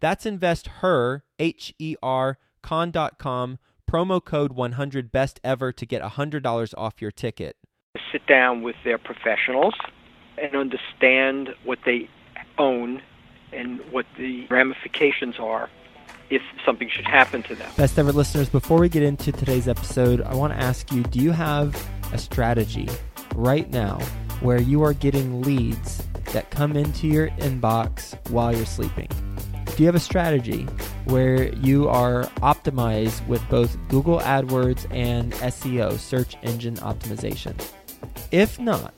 That's investher, H E R, con.com promo code 100 best ever to get $100 off your ticket. Sit down with their professionals and understand what they own and what the ramifications are if something should happen to them. Best ever listeners, before we get into today's episode, I want to ask you do you have a strategy right now where you are getting leads that come into your inbox while you're sleeping? Do you have a strategy where you are optimized with both Google AdWords and SEO, search engine optimization? If not,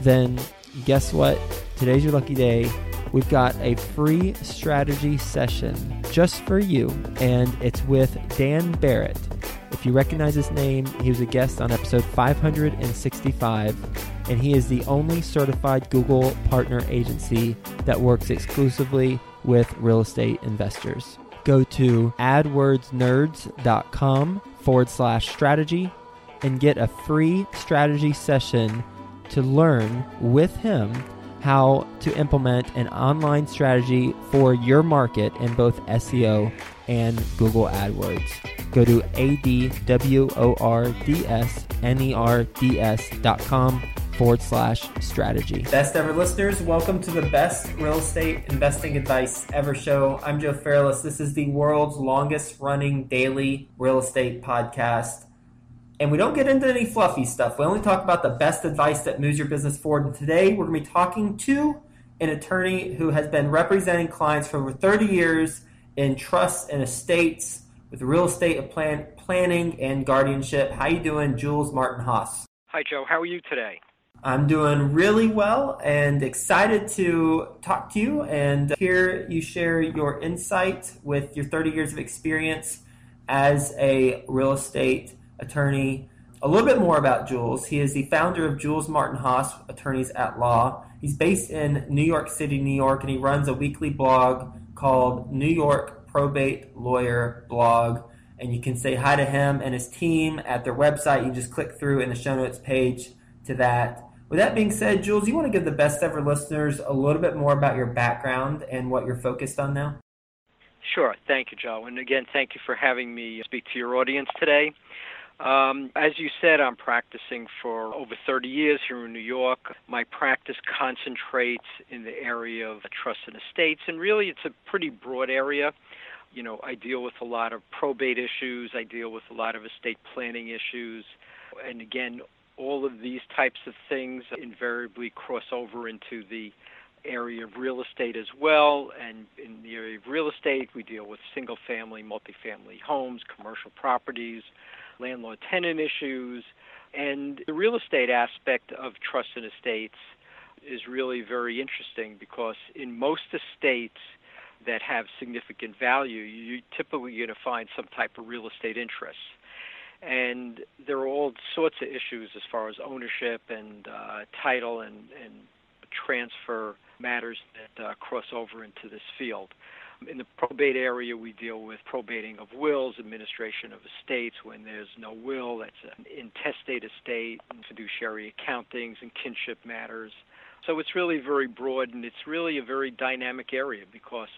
then guess what? Today's your lucky day. We've got a free strategy session just for you, and it's with Dan Barrett. If you recognize his name, he was a guest on episode 565, and he is the only certified Google partner agency that works exclusively with real estate investors. Go to adwordsnerds.com forward slash strategy and get a free strategy session to learn with him how to implement an online strategy for your market in both SEO and Google AdWords. Go to adwordsnerds.com forward slash strategy. Best ever listeners, welcome to the best real estate investing advice ever show. I'm Joe Fairless. This is the world's longest running daily real estate podcast. And we don't get into any fluffy stuff. We only talk about the best advice that moves your business forward. And today we're going to be talking to an attorney who has been representing clients for over 30 years in trusts and estates with real estate plan- planning and guardianship. How you doing, Jules Martin Haas? Hi, Joe. How are you today? I'm doing really well and excited to talk to you and hear you share your insight with your 30 years of experience as a real estate attorney. A little bit more about Jules. He is the founder of Jules Martin Haas Attorneys at Law. He's based in New York City, New York, and he runs a weekly blog called New York Probate Lawyer Blog. And you can say hi to him and his team at their website. You just click through in the show notes page to that. With that being said, Jules, you want to give the best ever listeners a little bit more about your background and what you're focused on now? Sure. Thank you, Joe. And again, thank you for having me speak to your audience today. Um, as you said, I'm practicing for over 30 years here in New York. My practice concentrates in the area of trust and estates, and really it's a pretty broad area. You know, I deal with a lot of probate issues, I deal with a lot of estate planning issues, and again, all of these types of things invariably cross over into the area of real estate as well. And in the area of real estate, we deal with single family, multifamily homes, commercial properties, landlord tenant issues. And the real estate aspect of trust and estates is really very interesting because in most estates that have significant value, you're typically going to find some type of real estate interest and there are all sorts of issues as far as ownership and uh, title and, and transfer matters that uh, cross over into this field. In the probate area, we deal with probating of wills, administration of estates when there's no will, that's an intestate estate, fiduciary accountings and kinship matters. So it's really very broad and it's really a very dynamic area because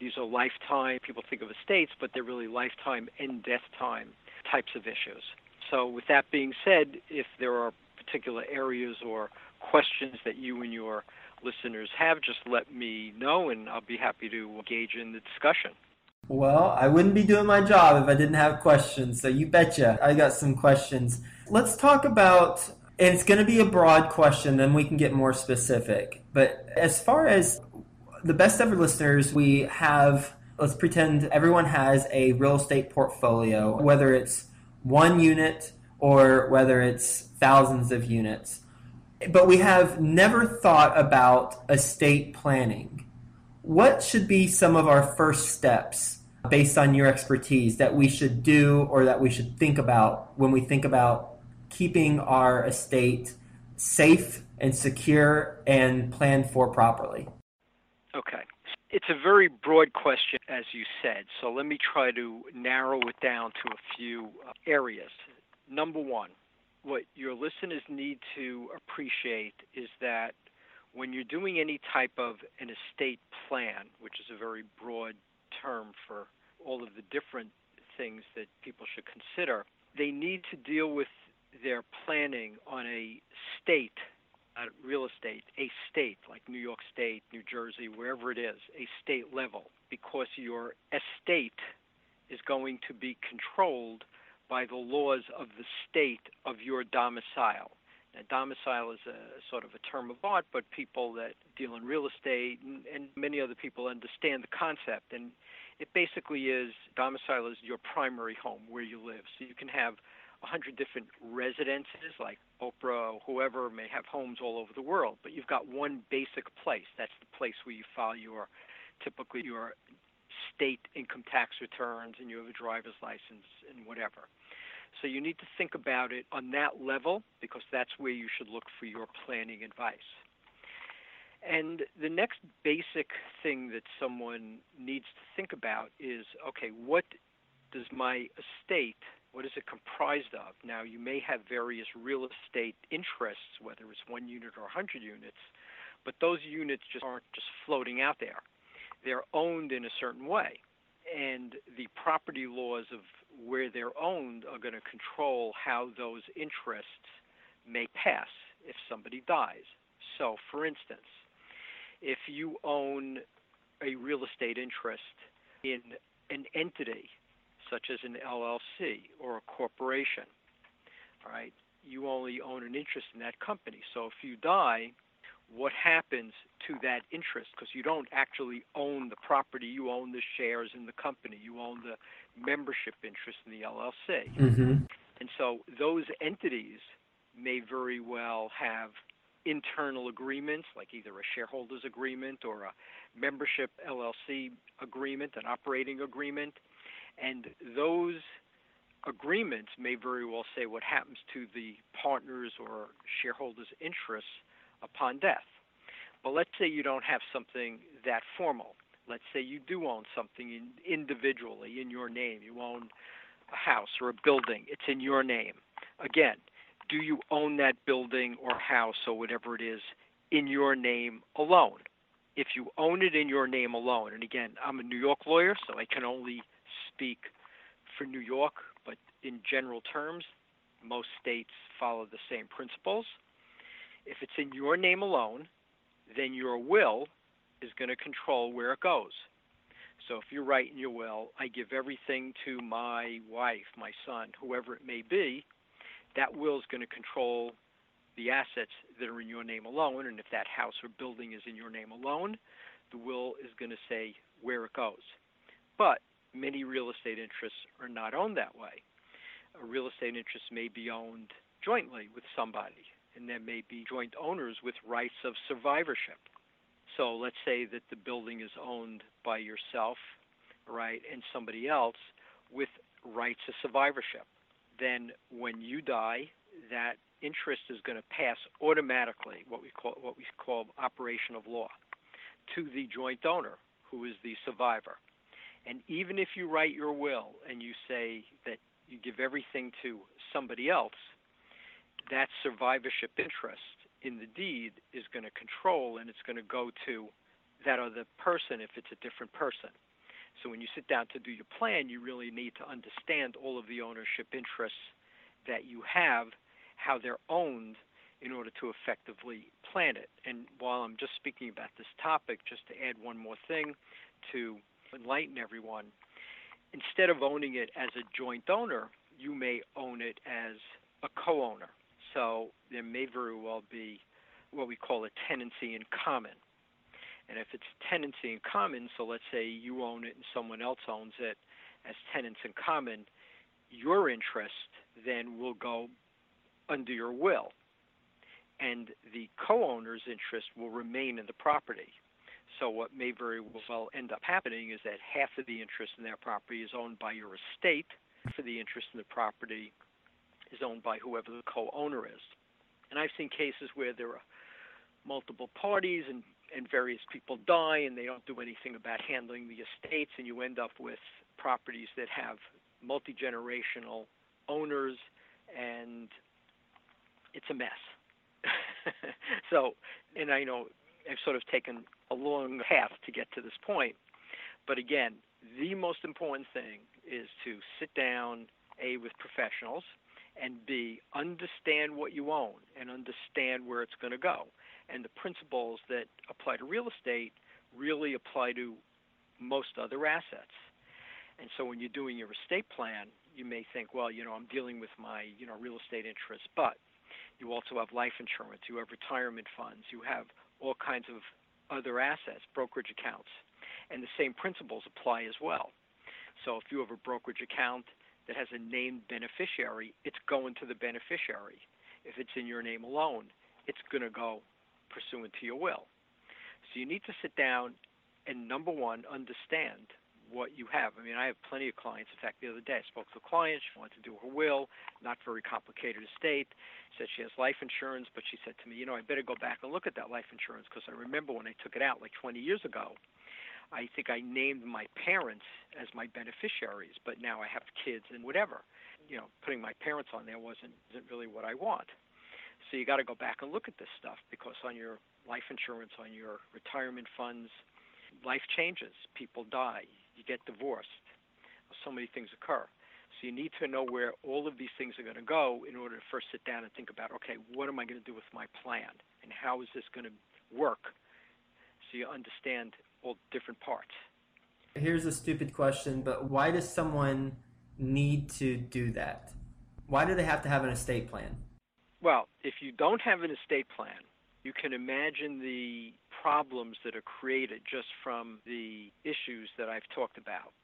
these are lifetime, people think of estates, but they're really lifetime and death time types of issues. So, with that being said, if there are particular areas or questions that you and your listeners have, just let me know and I'll be happy to engage in the discussion. Well, I wouldn't be doing my job if I didn't have questions, so you betcha. I got some questions. Let's talk about, and it's going to be a broad question, then we can get more specific. But as far as the best ever listeners, we have, let's pretend everyone has a real estate portfolio, whether it's one unit or whether it's thousands of units. But we have never thought about estate planning. What should be some of our first steps based on your expertise that we should do or that we should think about when we think about keeping our estate safe and secure and planned for properly? Okay. It's a very broad question, as you said, so let me try to narrow it down to a few uh, areas. Number one, what your listeners need to appreciate is that when you're doing any type of an estate plan, which is a very broad term for all of the different things that people should consider, they need to deal with their planning on a state, not real estate, a state like New York State, New Jersey, wherever it is, a state level, because your estate is going to be controlled by the laws of the state of your domicile. Now, domicile is a sort of a term of art, but people that deal in real estate and, and many other people understand the concept. And it basically is domicile is your primary home where you live. So you can have a hundred different residences, like Oprah whoever may have homes all over the world, but you've got one basic place. That's the place where you file your typically your state income tax returns and you have a driver's license and whatever. So you need to think about it on that level because that's where you should look for your planning advice. And the next basic thing that someone needs to think about is okay, what does my estate, what is it comprised of? Now, you may have various real estate interests, whether it's one unit or 100 units, but those units just aren't just floating out there they're owned in a certain way. And the property laws of where they're owned are going to control how those interests may pass if somebody dies. So, for instance, if you own a real estate interest in an entity such as an LLC or a corporation, all right, you only own an interest in that company. So if you die, what happens to that interest? Because you don't actually own the property. You own the shares in the company. You own the membership interest in the llc mm-hmm. and so those entities may very well have internal agreements like either a shareholders agreement or a membership llc agreement an operating agreement and those agreements may very well say what happens to the partners or shareholders interests upon death. But let's say you don't have something that formal. Let's say you do own something in, individually in your name. You own a house or a building, it's in your name. Again, do you own that building or house or whatever it is in your name alone? If you own it in your name alone, and again, I'm a New York lawyer, so I can only speak for New York, but in general terms, most states follow the same principles. If it's in your name alone, then your will is going to control where it goes. So if you write in your will, I give everything to my wife, my son, whoever it may be, that will is going to control the assets that are in your name alone. And if that house or building is in your name alone, the will is going to say where it goes. But many real estate interests are not owned that way. A real estate interest may be owned jointly with somebody and there may be joint owners with rights of survivorship. So let's say that the building is owned by yourself, right, and somebody else with rights of survivorship. Then when you die, that interest is going to pass automatically, what we call what we call operation of law, to the joint owner, who is the survivor. And even if you write your will and you say that you give everything to somebody else, that survivorship interest in the deed is going to control and it's going to go to that other person if it's a different person. So when you sit down to do your plan, you really need to understand all of the ownership interests that you have, how they're owned in order to effectively plan it. And while I'm just speaking about this topic, just to add one more thing to enlighten everyone, instead of owning it as a joint owner, you may own it as a co owner. So there may very well be what we call a tenancy in common. And if it's tenancy in common, so let's say you own it and someone else owns it as tenants in common, your interest then will go under your will. And the co owner's interest will remain in the property. So, what may very well end up happening is that half of the interest in that property is owned by your estate, half of the interest in the property is owned by whoever the co owner is. And I've seen cases where there are multiple parties and, and various people die and they don't do anything about handling the estates, and you end up with properties that have multi generational owners, and it's a mess. so, and I know I've sort of taken a long path to get to this point, but again, the most important thing is to sit down, A, with professionals, and B, understand what you own and understand where it's going to go. And the principles that apply to real estate really apply to most other assets. And so when you're doing your estate plan, you may think, well, you know, I'm dealing with my, you know, real estate interests, but you also have life insurance, you have retirement funds, you have all kinds of other assets, brokerage accounts. And the same principles apply as well. So if you have a brokerage account that has a named beneficiary, it's going to the beneficiary. If it's in your name alone, it's going to go pursuant to your will. So you need to sit down and number one, understand what you have. I mean, I have plenty of clients. In fact, the other day I spoke to a client. She wanted to do her will, not very complicated estate. Said she has life insurance, but she said to me, you know, I better go back and look at that life insurance because I remember when I took it out like 20 years ago. I think I named my parents as my beneficiaries, but now I have kids and whatever. You know, putting my parents on there wasn't isn't really what I want. So you got to go back and look at this stuff because on your life insurance, on your retirement funds, life changes. People die. You get divorced. So many things occur. So you need to know where all of these things are going to go in order to first sit down and think about, okay, what am I going to do with my plan, and how is this going to work? So you understand all different parts. Here's a stupid question, but why does someone need to do that? Why do they have to have an estate plan? Well, if you don't have an estate plan, you can imagine the problems that are created just from the issues that I've talked about.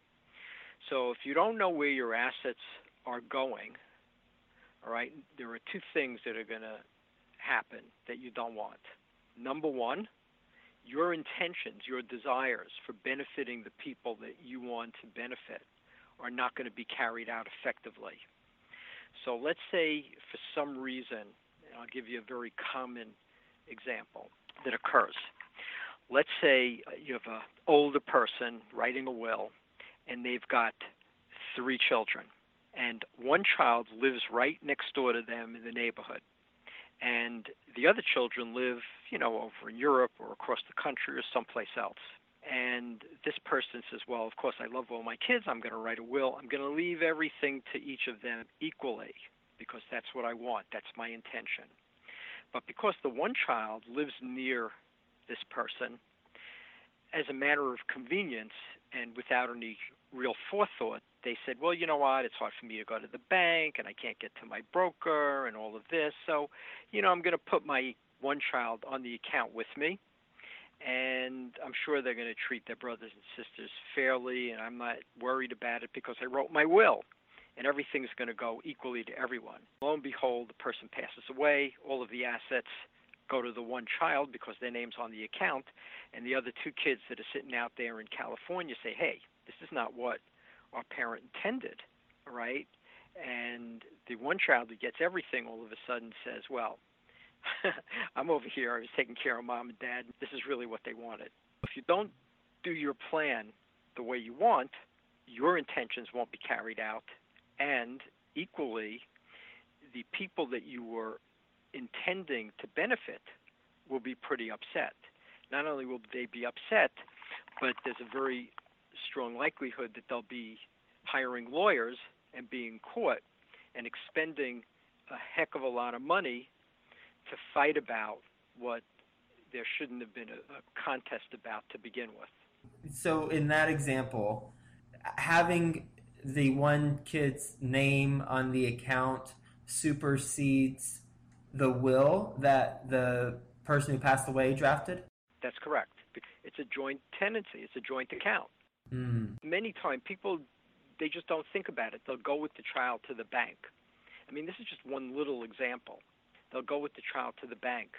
So if you don't know where your assets are going, all right, there are two things that are going to happen that you don't want. Number one, your intentions, your desires for benefiting the people that you want to benefit are not going to be carried out effectively. So let's say for some reason, and I'll give you a very common example that occurs. Let's say you have an older person writing a will, and they've got three children, and one child lives right next door to them in the neighborhood and the other children live, you know, over in Europe or across the country or someplace else. And this person says, Well, of course, I love all my kids. I'm going to write a will. I'm going to leave everything to each of them equally because that's what I want. That's my intention. But because the one child lives near this person, as a matter of convenience and without any real forethought, they said, well, you know what, it's hard for me to go to the bank and I can't get to my broker and all of this. So, you know, I'm going to put my one child on the account with me. And I'm sure they're going to treat their brothers and sisters fairly, and I'm not worried about it because I wrote my will, and everything's going to go equally to everyone. Lo and behold, the person passes away, all of the assets go to the one child because their name's on the account, and the other two kids that are sitting out there in California say, hey, this is not what our parent intended, right? And the one child who gets everything all of a sudden says, well, I'm over here. I was taking care of mom and dad. This is really what they wanted. If you don't do your plan the way you want, your intentions won't be carried out. And equally, the people that you were intending to benefit will be pretty upset. Not only will they be upset, but there's a very strong likelihood that they'll be hiring lawyers and being caught and expending a heck of a lot of money to fight about what there shouldn't have been a, a contest about to begin with. So, in that example, having the one kid's name on the account supersedes the will that the person who passed away drafted? That's correct. It's a joint tenancy. It's a joint account. Mm. Many times people they just don't think about it. They'll go with the child to the bank. I mean, this is just one little example. They'll go with the child to the bank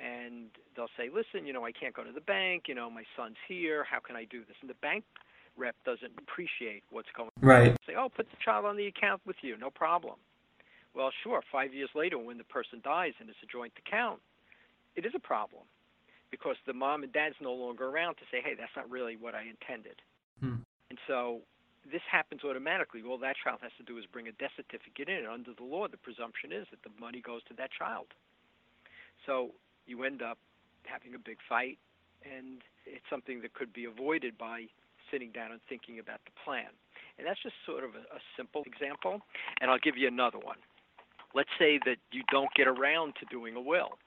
and they'll say, "Listen, you know, I can't go to the bank. You know, my son's here. How can I do this?" And the bank rep doesn't appreciate what's going on. Right. Say, "Oh, put the child on the account with you. No problem." Well, sure. Five years later, when the person dies and it's a joint account, it is a problem because the mom and dad's no longer around to say, "Hey, that's not really what I intended." Hmm. And so this happens automatically. All that child has to do is bring a death certificate in. And under the law, the presumption is that the money goes to that child. So you end up having a big fight, and it's something that could be avoided by sitting down and thinking about the plan. And that's just sort of a, a simple example. And I'll give you another one. Let's say that you don't get around to doing a will.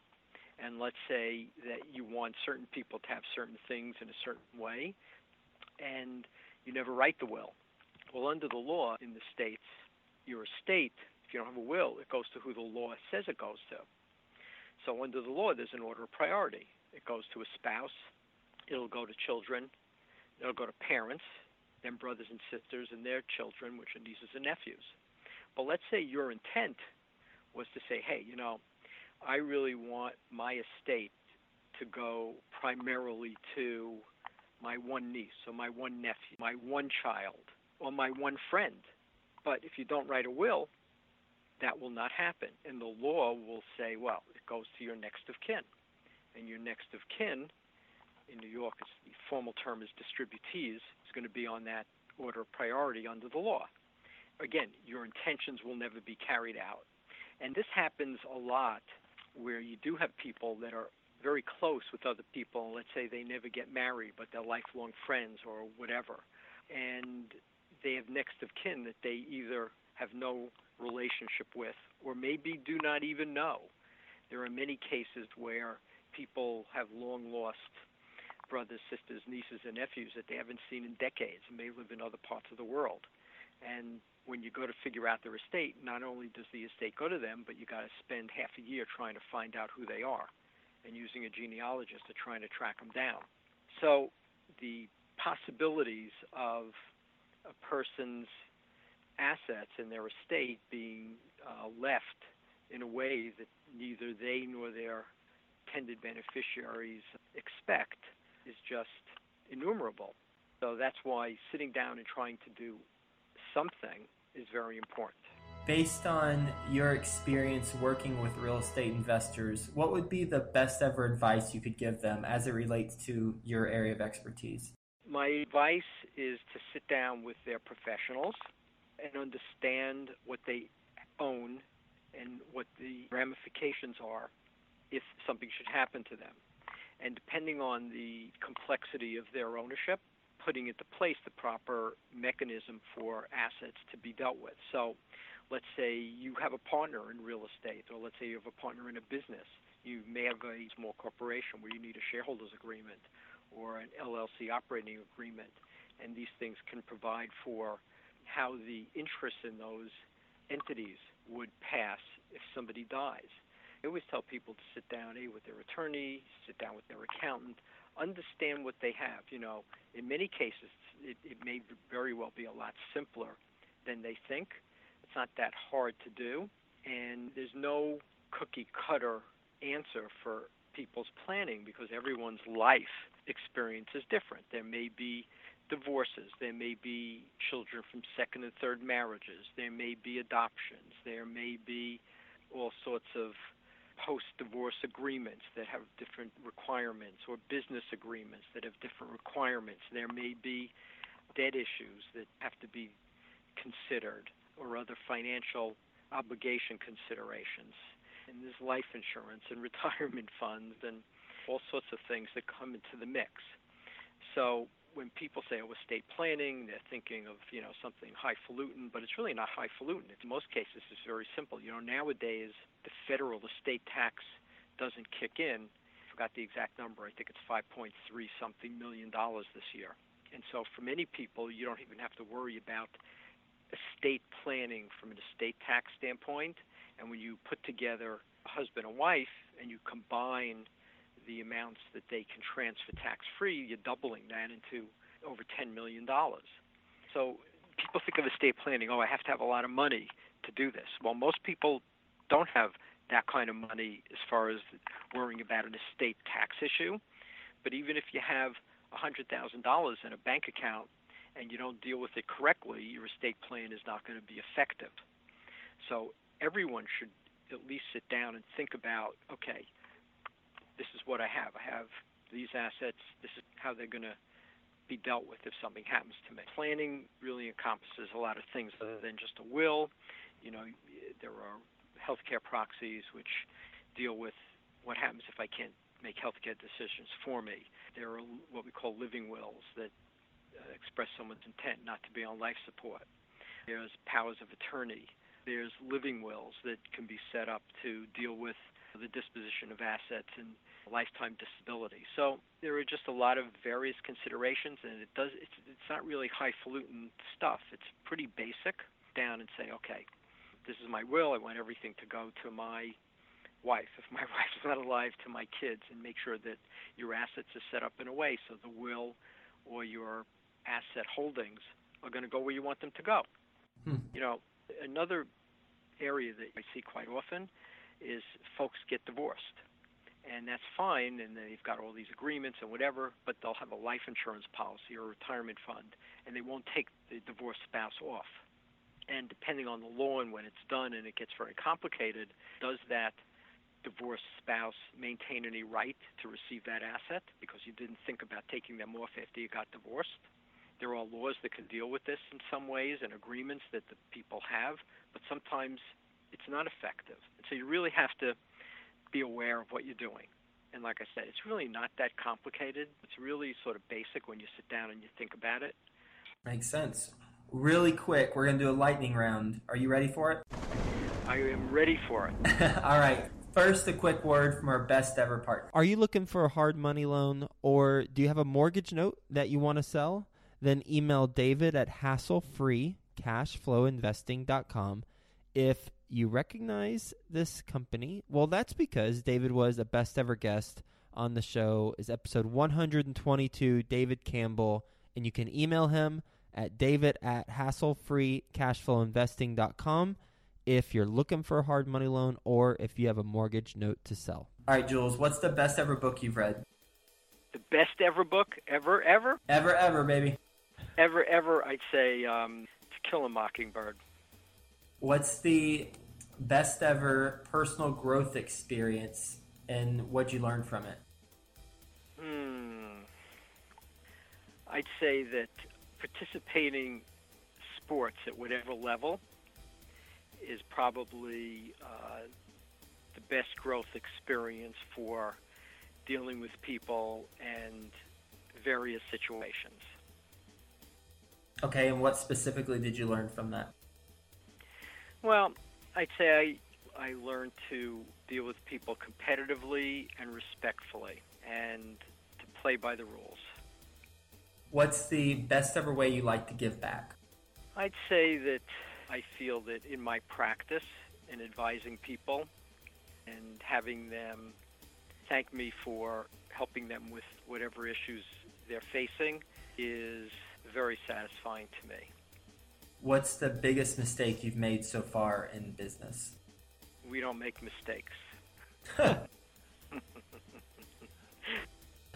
And let's say that you want certain people to have certain things in a certain way, and you never write the will. Well, under the law in the states, your estate, if you don't have a will, it goes to who the law says it goes to. So under the law, there's an order of priority. It goes to a spouse, it'll go to children, it'll go to parents, then brothers and sisters and their children, which are nieces and nephews. But let's say your intent was to say, hey, you know, I really want my estate to go primarily to my one niece or my one nephew, my one child, or my one friend. But if you don't write a will, that will not happen. And the law will say, well, it goes to your next of kin. And your next of kin, in New York, the formal term is distributees, is going to be on that order of priority under the law. Again, your intentions will never be carried out. And this happens a lot where you do have people that are very close with other people. Let's say they never get married, but they're lifelong friends or whatever. And they have next of kin that they either have no relationship with or maybe do not even know. There are many cases where people have long lost brothers, sisters, nieces, and nephews that they haven't seen in decades and may live in other parts of the world. And when you go to figure out their estate, not only does the estate go to them, but you got to spend half a year trying to find out who they are and using a genealogist to trying to track them down. So the possibilities of a person's assets and their estate being uh, left in a way that neither they nor their intended beneficiaries expect is just innumerable. So that's why sitting down and trying to do something is very important. Based on your experience working with real estate investors, what would be the best ever advice you could give them as it relates to your area of expertise? My advice is to sit down with their professionals and understand what they own and what the ramifications are if something should happen to them. And depending on the complexity of their ownership, putting into place the proper mechanism for assets to be dealt with. So, let's say you have a partner in real estate, or let's say you have a partner in a business. You may have a small corporation where you need a shareholders agreement or an LLC operating agreement, and these things can provide for how the interests in those entities would pass if somebody dies. I always tell people to sit down a with their attorney, sit down with their accountant, understand what they have. You know, in many cases, it, it may very well be a lot simpler than they think. It's not that hard to do, and there's no cookie cutter answer for people's planning because everyone's life experience is different. There may be divorces, there may be children from second and third marriages, there may be adoptions, there may be all sorts of post divorce agreements that have different requirements or business agreements that have different requirements. There may be debt issues that have to be considered or other financial obligation considerations. And there's life insurance and retirement funds and all sorts of things that come into the mix. So when people say oh estate planning, they're thinking of you know something highfalutin, but it's really not highfalutin. In most cases, it's very simple. You know nowadays the federal estate tax doesn't kick in. I forgot the exact number. I think it's 5.3 something million dollars this year. And so for many people, you don't even have to worry about estate planning from an estate tax standpoint. And when you put together a husband and wife and you combine the amounts that they can transfer tax free, you're doubling that into over $10 million. So people think of estate planning, oh, I have to have a lot of money to do this. Well, most people don't have that kind of money as far as worrying about an estate tax issue. But even if you have $100,000 in a bank account and you don't deal with it correctly, your estate plan is not going to be effective. So everyone should at least sit down and think about okay, this is what I have. I have these assets. This is how they're going to be dealt with if something happens to me. Planning really encompasses a lot of things other than just a will. You know, there are healthcare proxies which deal with what happens if I can't make healthcare decisions for me. There are what we call living wills that uh, express someone's intent not to be on life support. There's powers of attorney. There's living wills that can be set up to deal with the disposition of assets and lifetime disability. So there are just a lot of various considerations, and it does. It's, it's not really highfalutin stuff. It's pretty basic. Down and say, okay, this is my will. I want everything to go to my wife. If my wife is not alive, to my kids, and make sure that your assets are set up in a way so the will or your asset holdings are going to go where you want them to go. Hmm. You know, another area that I see quite often is folks get divorced. And that's fine, and they've got all these agreements and whatever, but they'll have a life insurance policy or a retirement fund, and they won't take the divorced spouse off. And depending on the law and when it's done, and it gets very complicated, does that divorced spouse maintain any right to receive that asset because you didn't think about taking them off after you got divorced? There are laws that can deal with this in some ways and agreements that the people have, but sometimes it's not effective. And so you really have to be aware of what you're doing. And like I said, it's really not that complicated. It's really sort of basic when you sit down and you think about it. Makes sense. Really quick, we're going to do a lightning round. Are you ready for it? I am ready for it. All right. First, a quick word from our best ever partner. Are you looking for a hard money loan or do you have a mortgage note that you want to sell? Then email David at hasslefreecashflowinvesting.com if you recognize this company, well, that's because David was a best ever guest on the show. Is episode 122, David Campbell, and you can email him at david at hasslefreecashflowinvesting.com if you're looking for a hard money loan or if you have a mortgage note to sell. All right, Jules, what's the best ever book you've read? The best ever book ever, ever? Ever, ever, baby. Ever, ever, I'd say um, To Kill a Mockingbird. What's the best ever personal growth experience and what you learned from it? Hmm. I'd say that participating sports at whatever level is probably uh, the best growth experience for dealing with people and various situations. Okay, and what specifically did you learn from that? Well, I'd say I, I learned to deal with people competitively and respectfully and to play by the rules. What's the best ever way you like to give back? I'd say that I feel that in my practice in advising people and having them thank me for helping them with whatever issues they're facing is very satisfying to me. What's the biggest mistake you've made so far in business? We don't make mistakes.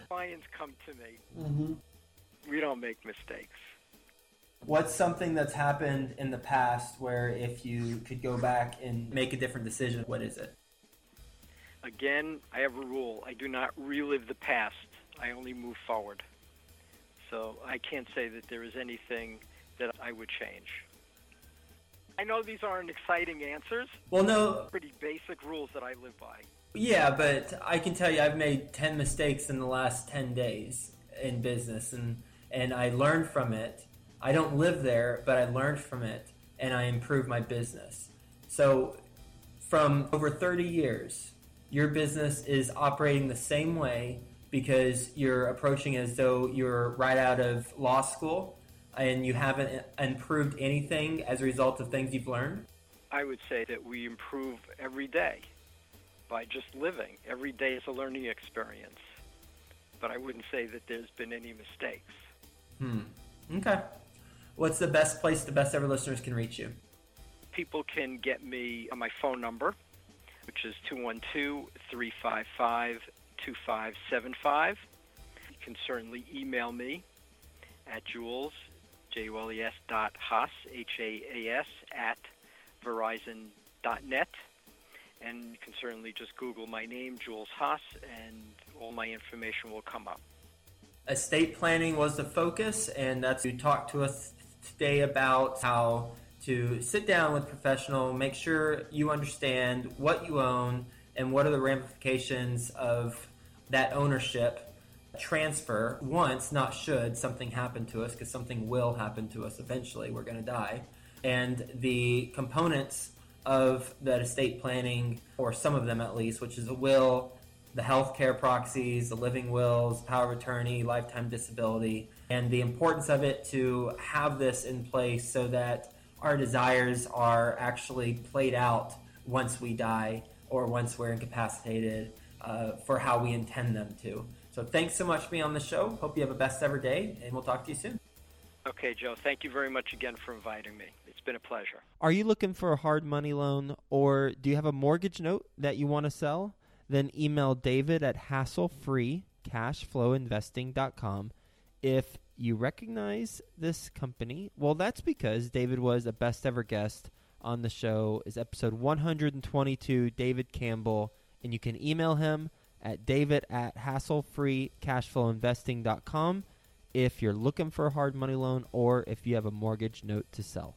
Clients come to me. Mm-hmm. We don't make mistakes. What's something that's happened in the past where if you could go back and make a different decision, what is it? Again, I have a rule. I do not relive the past. I only move forward. So I can't say that there is anything that I would change. I know these aren't exciting answers. Well, no. Pretty basic rules that I live by. Yeah, but I can tell you I've made 10 mistakes in the last 10 days in business and and I learned from it. I don't live there, but I learned from it and I improved my business. So from over 30 years, your business is operating the same way because you're approaching as though you're right out of law school and you haven't improved anything as a result of things you've learned? I would say that we improve every day by just living. Every day is a learning experience. But I wouldn't say that there's been any mistakes. Hmm. Okay. What's the best place the best ever listeners can reach you? People can get me on my phone number, which is 212 355 2575. You can certainly email me at Jules, J U L E S dot Haas, H A A S, at Verizon.net. And you can certainly just Google my name, Jules Haas, and all my information will come up. Estate planning was the focus, and that's you talked to us today about how to sit down with professional, make sure you understand what you own and what are the ramifications of that ownership transfer once, not should, something happen to us, because something will happen to us eventually. We're going to die. And the components of that estate planning, or some of them at least, which is a will, the healthcare proxies, the living wills, power of attorney, lifetime disability, and the importance of it to have this in place so that our desires are actually played out once we die or once we're incapacitated uh, for how we intend them to. So thanks so much for being on the show. Hope you have a best ever day, and we'll talk to you soon. Okay, Joe. Thank you very much again for inviting me. It's been a pleasure. Are you looking for a hard money loan or do you have a mortgage note that you want to sell? Then email David at hasslefreecashflowinvesting.com. If you recognize this company, well, that's because David was a best ever guest on the show. Is episode 122, David Campbell, and you can email him at david at hasslefreecashflowinvesting.com if you're looking for a hard money loan or if you have a mortgage note to sell.